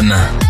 Иван.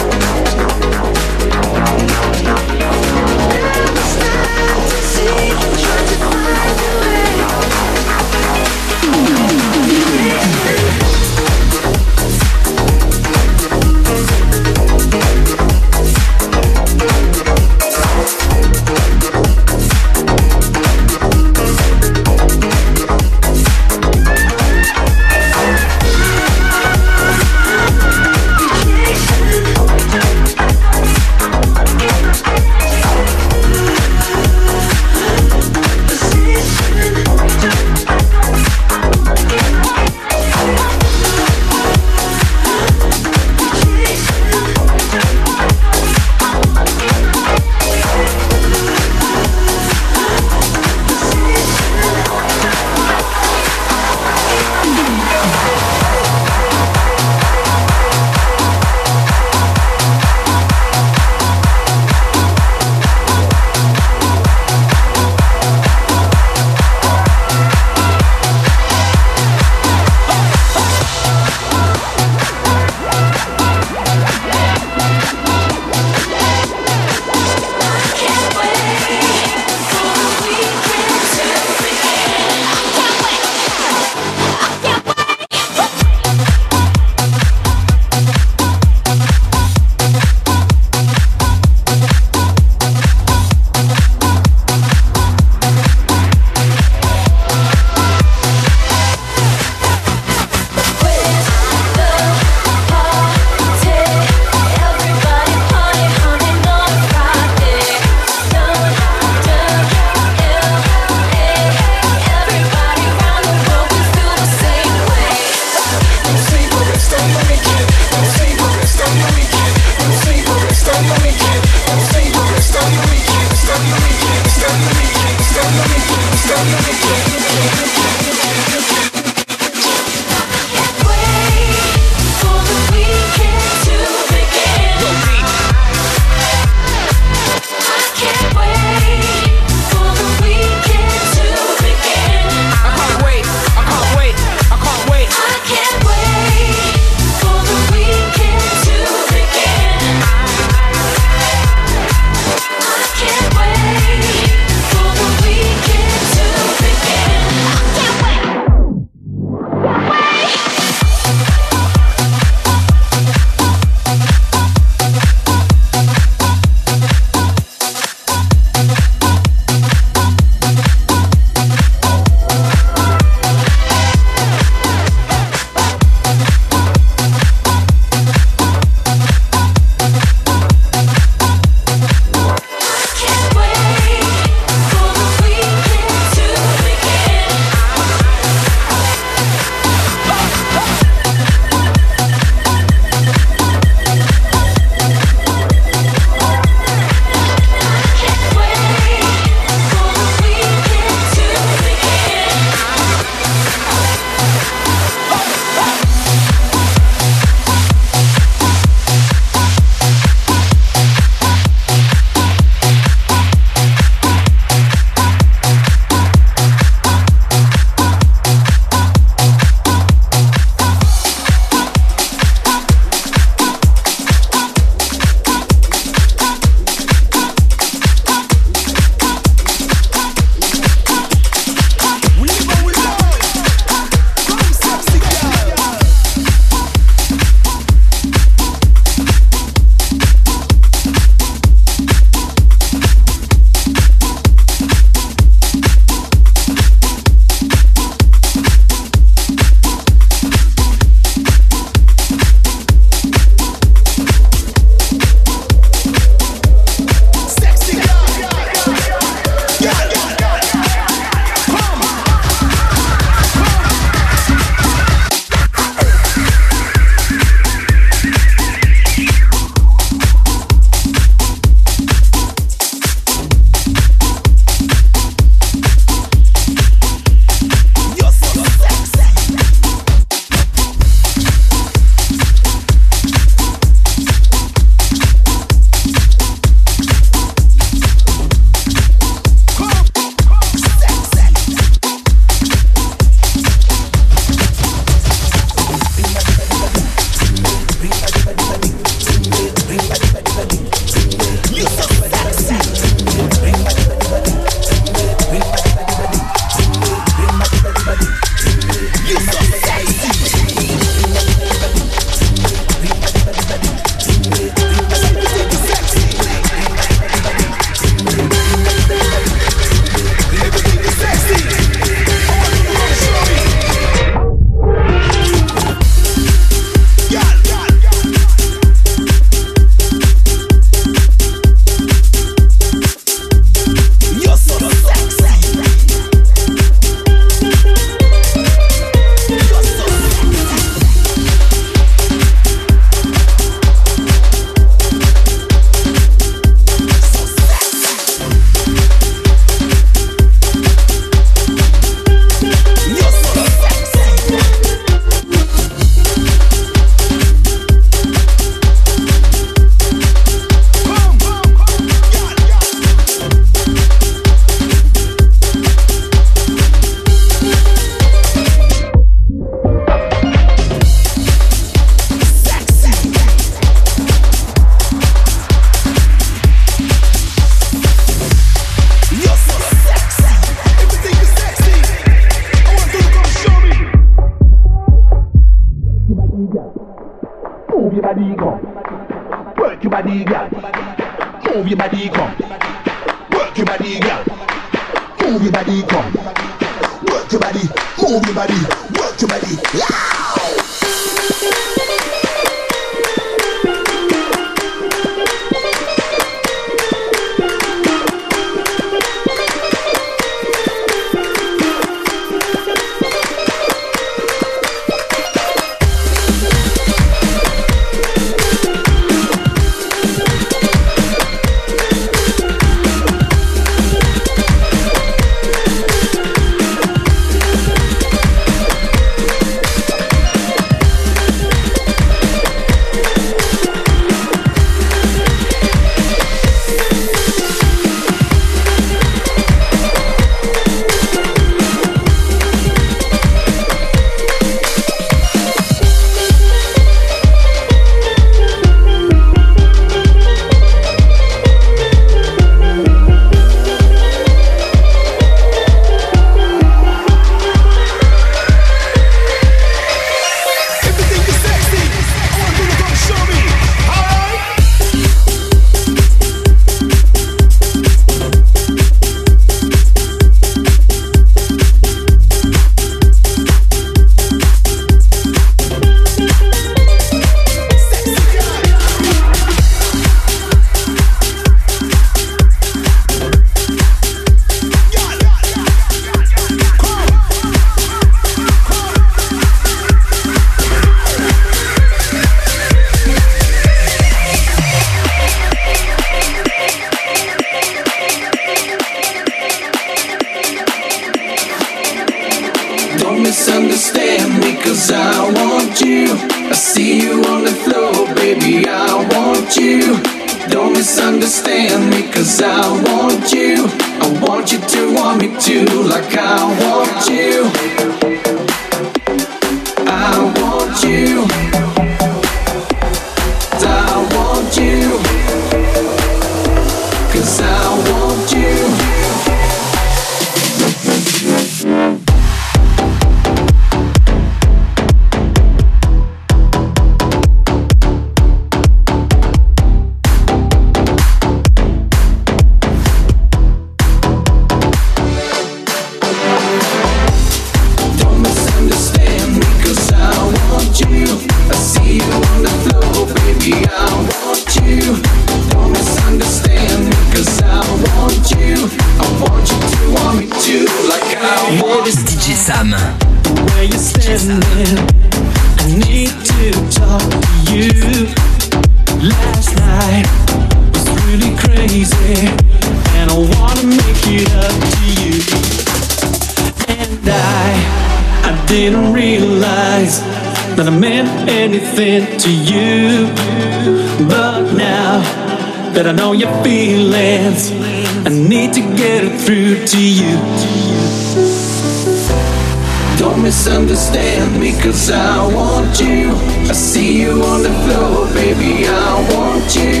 understand me cause I want you. I see you on the floor, baby, I want you.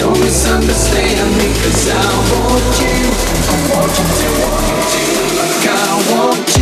Don't misunderstand me cause I want you. I want you to want you. Like I want you.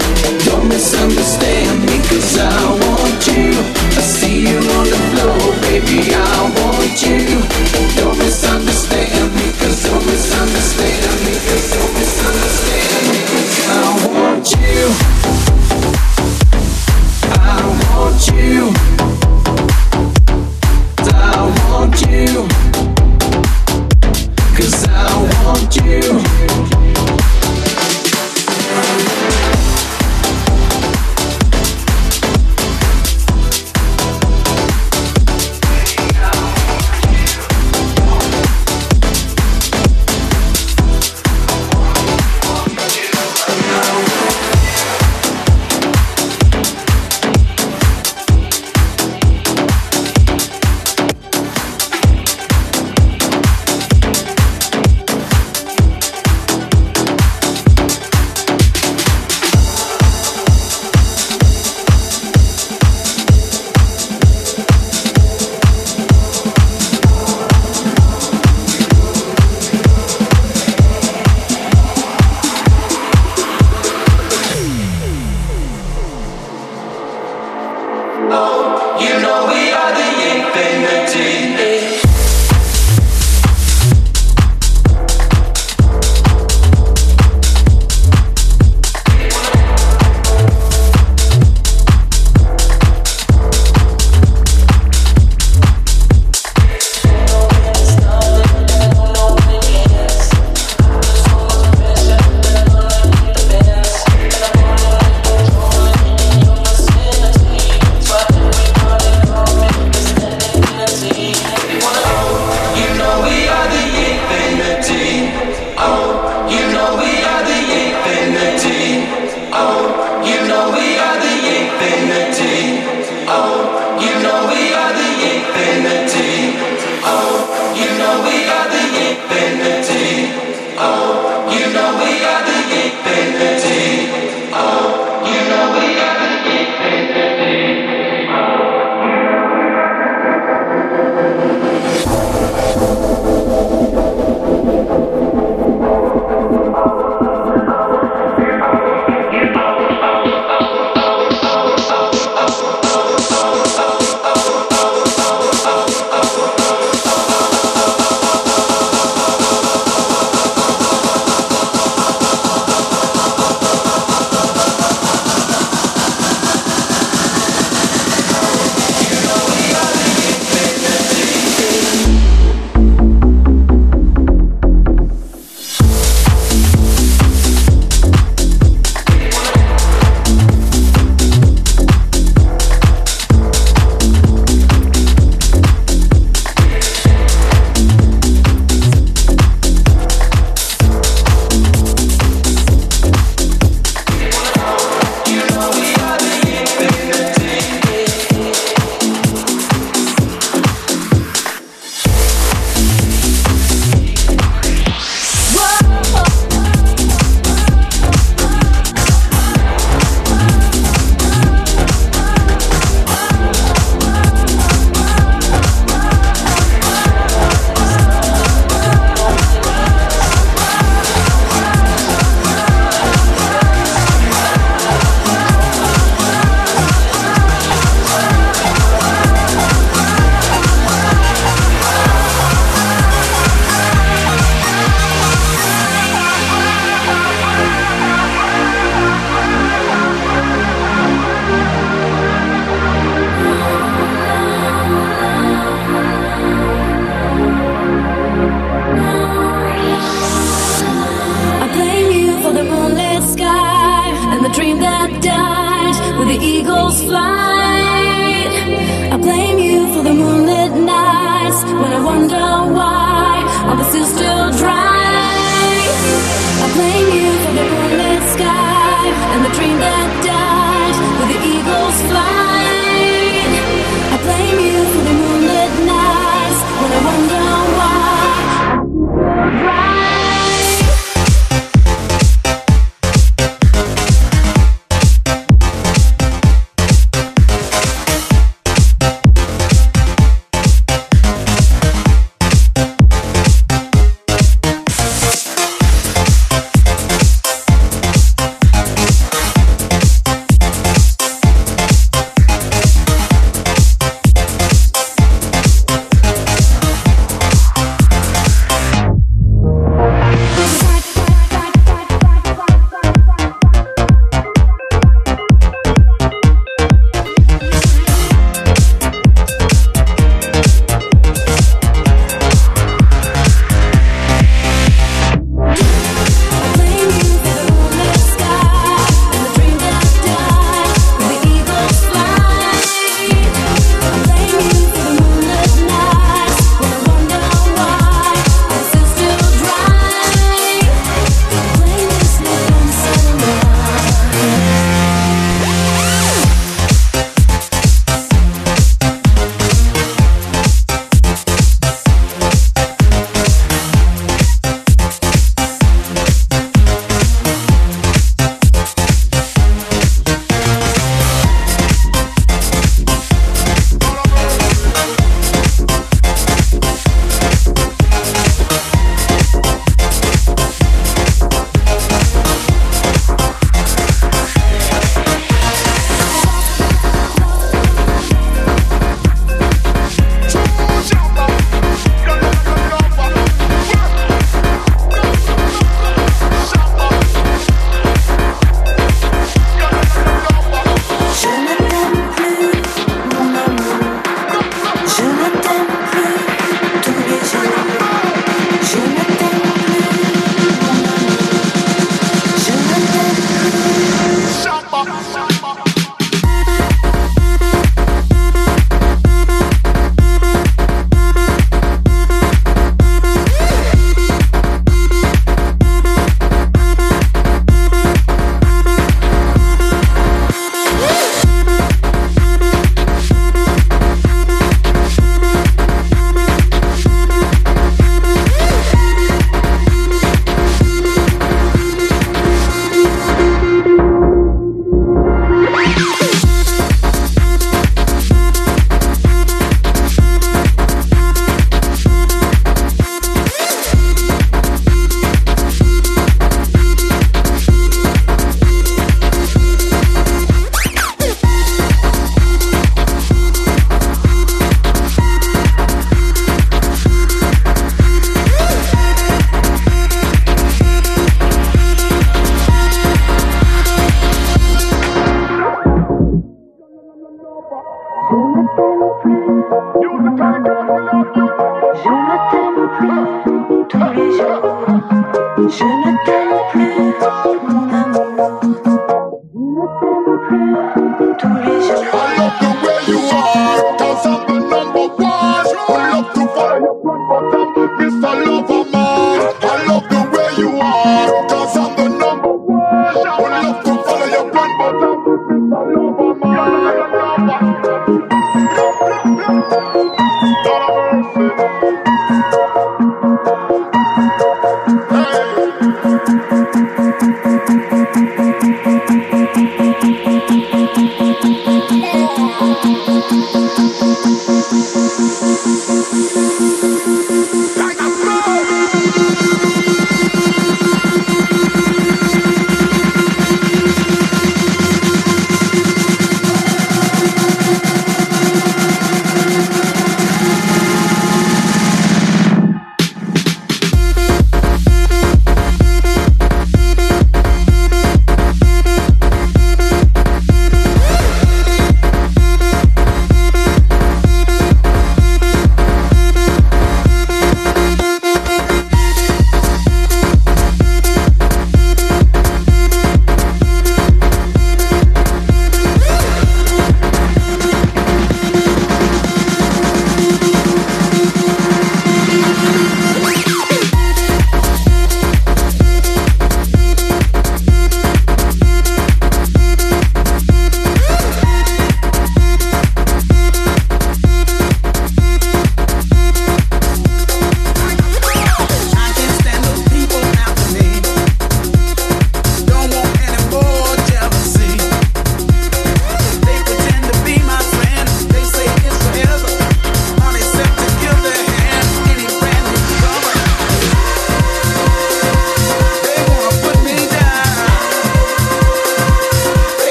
misunderstand me Cause I want you. I see you on the floor Baby I want you. Don't misunderstand me Cause don't misunderstand me Cause don't misunderstand me Cause I want you. I want you you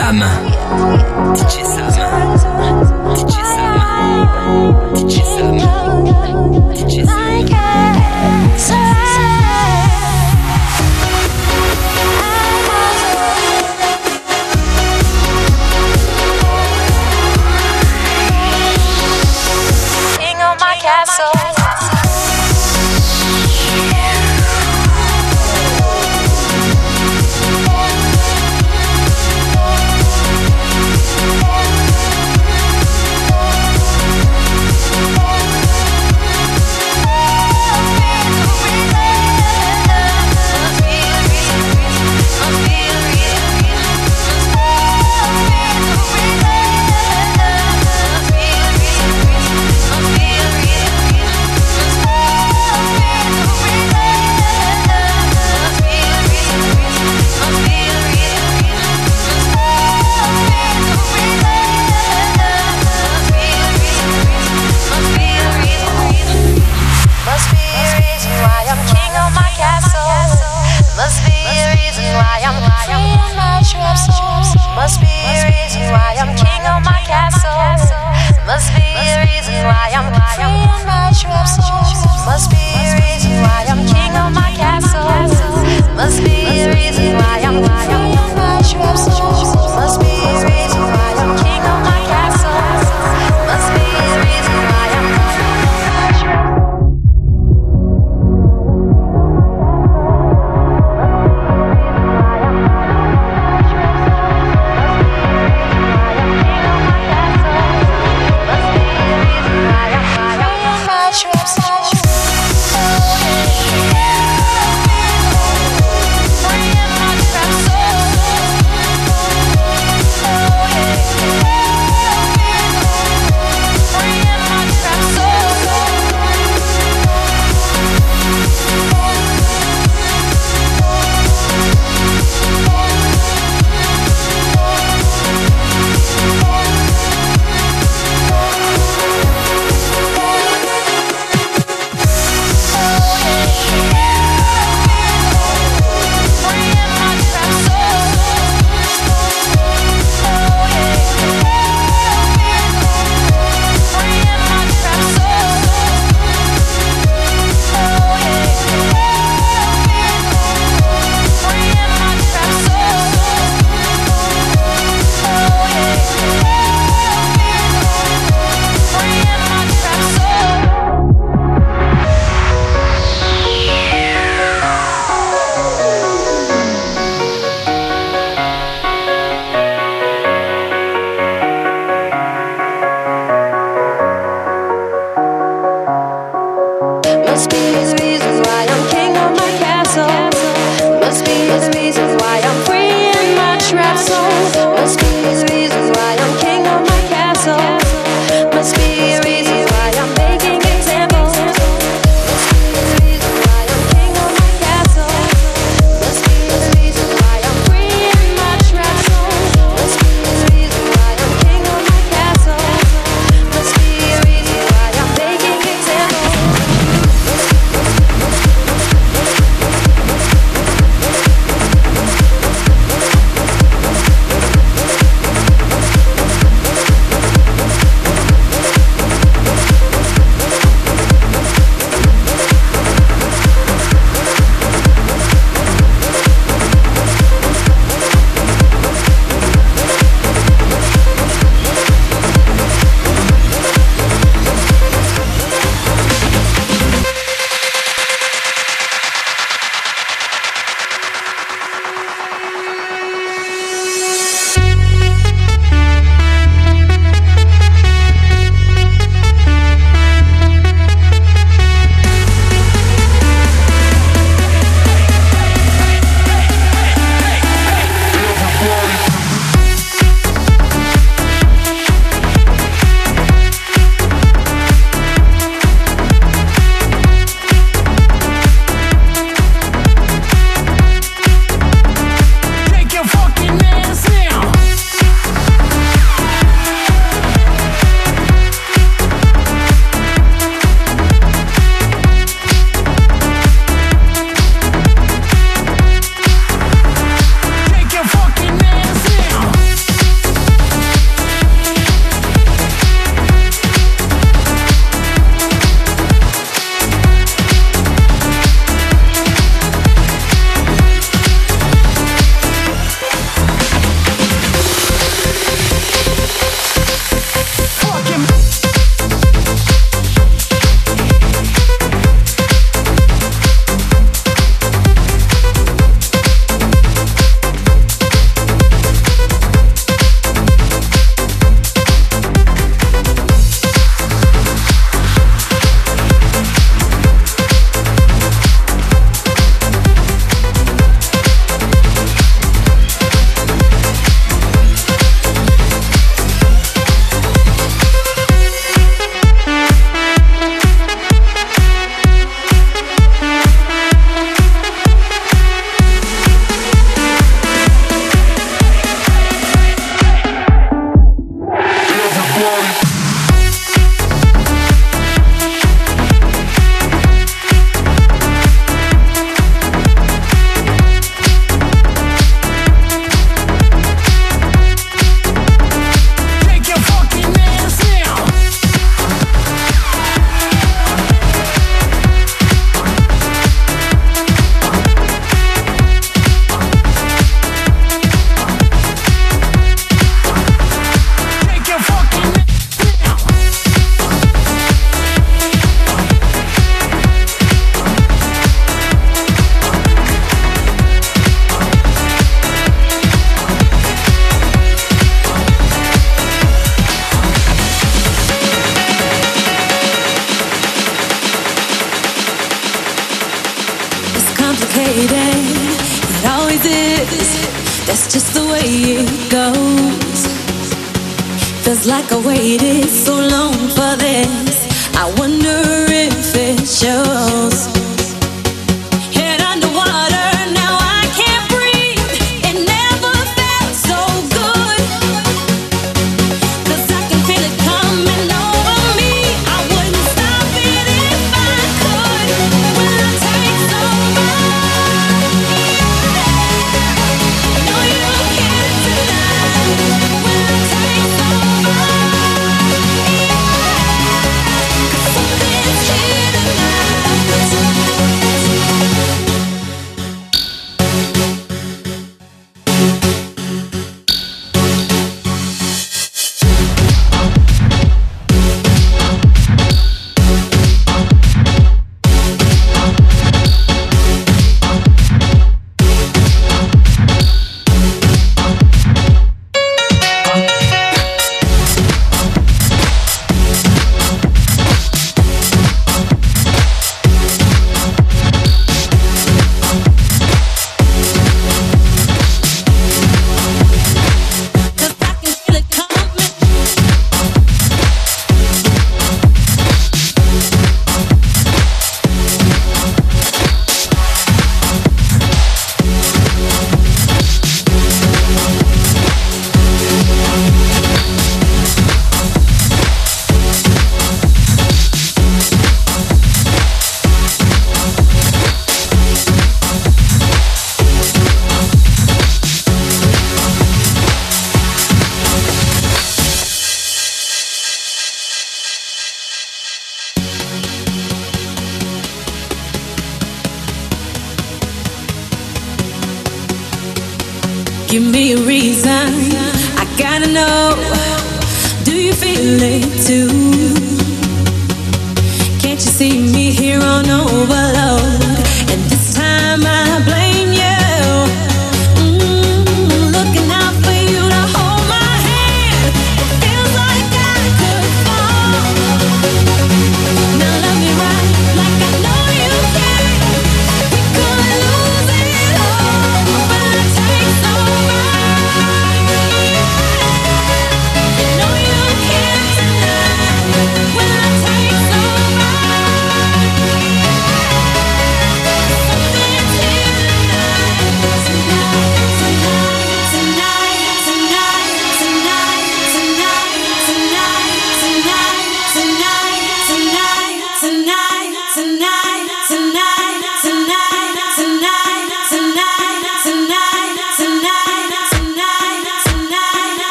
Sam. DJ Sam.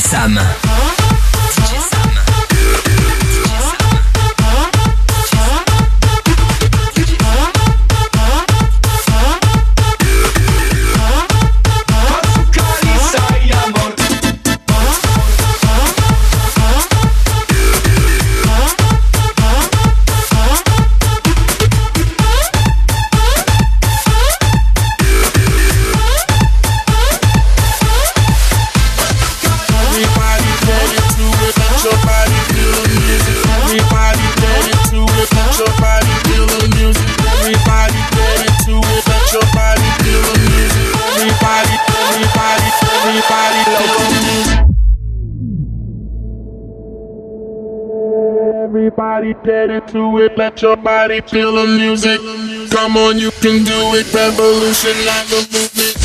Sam. it, let your body feel the music. Come on, you can do it. Revolution like a movement.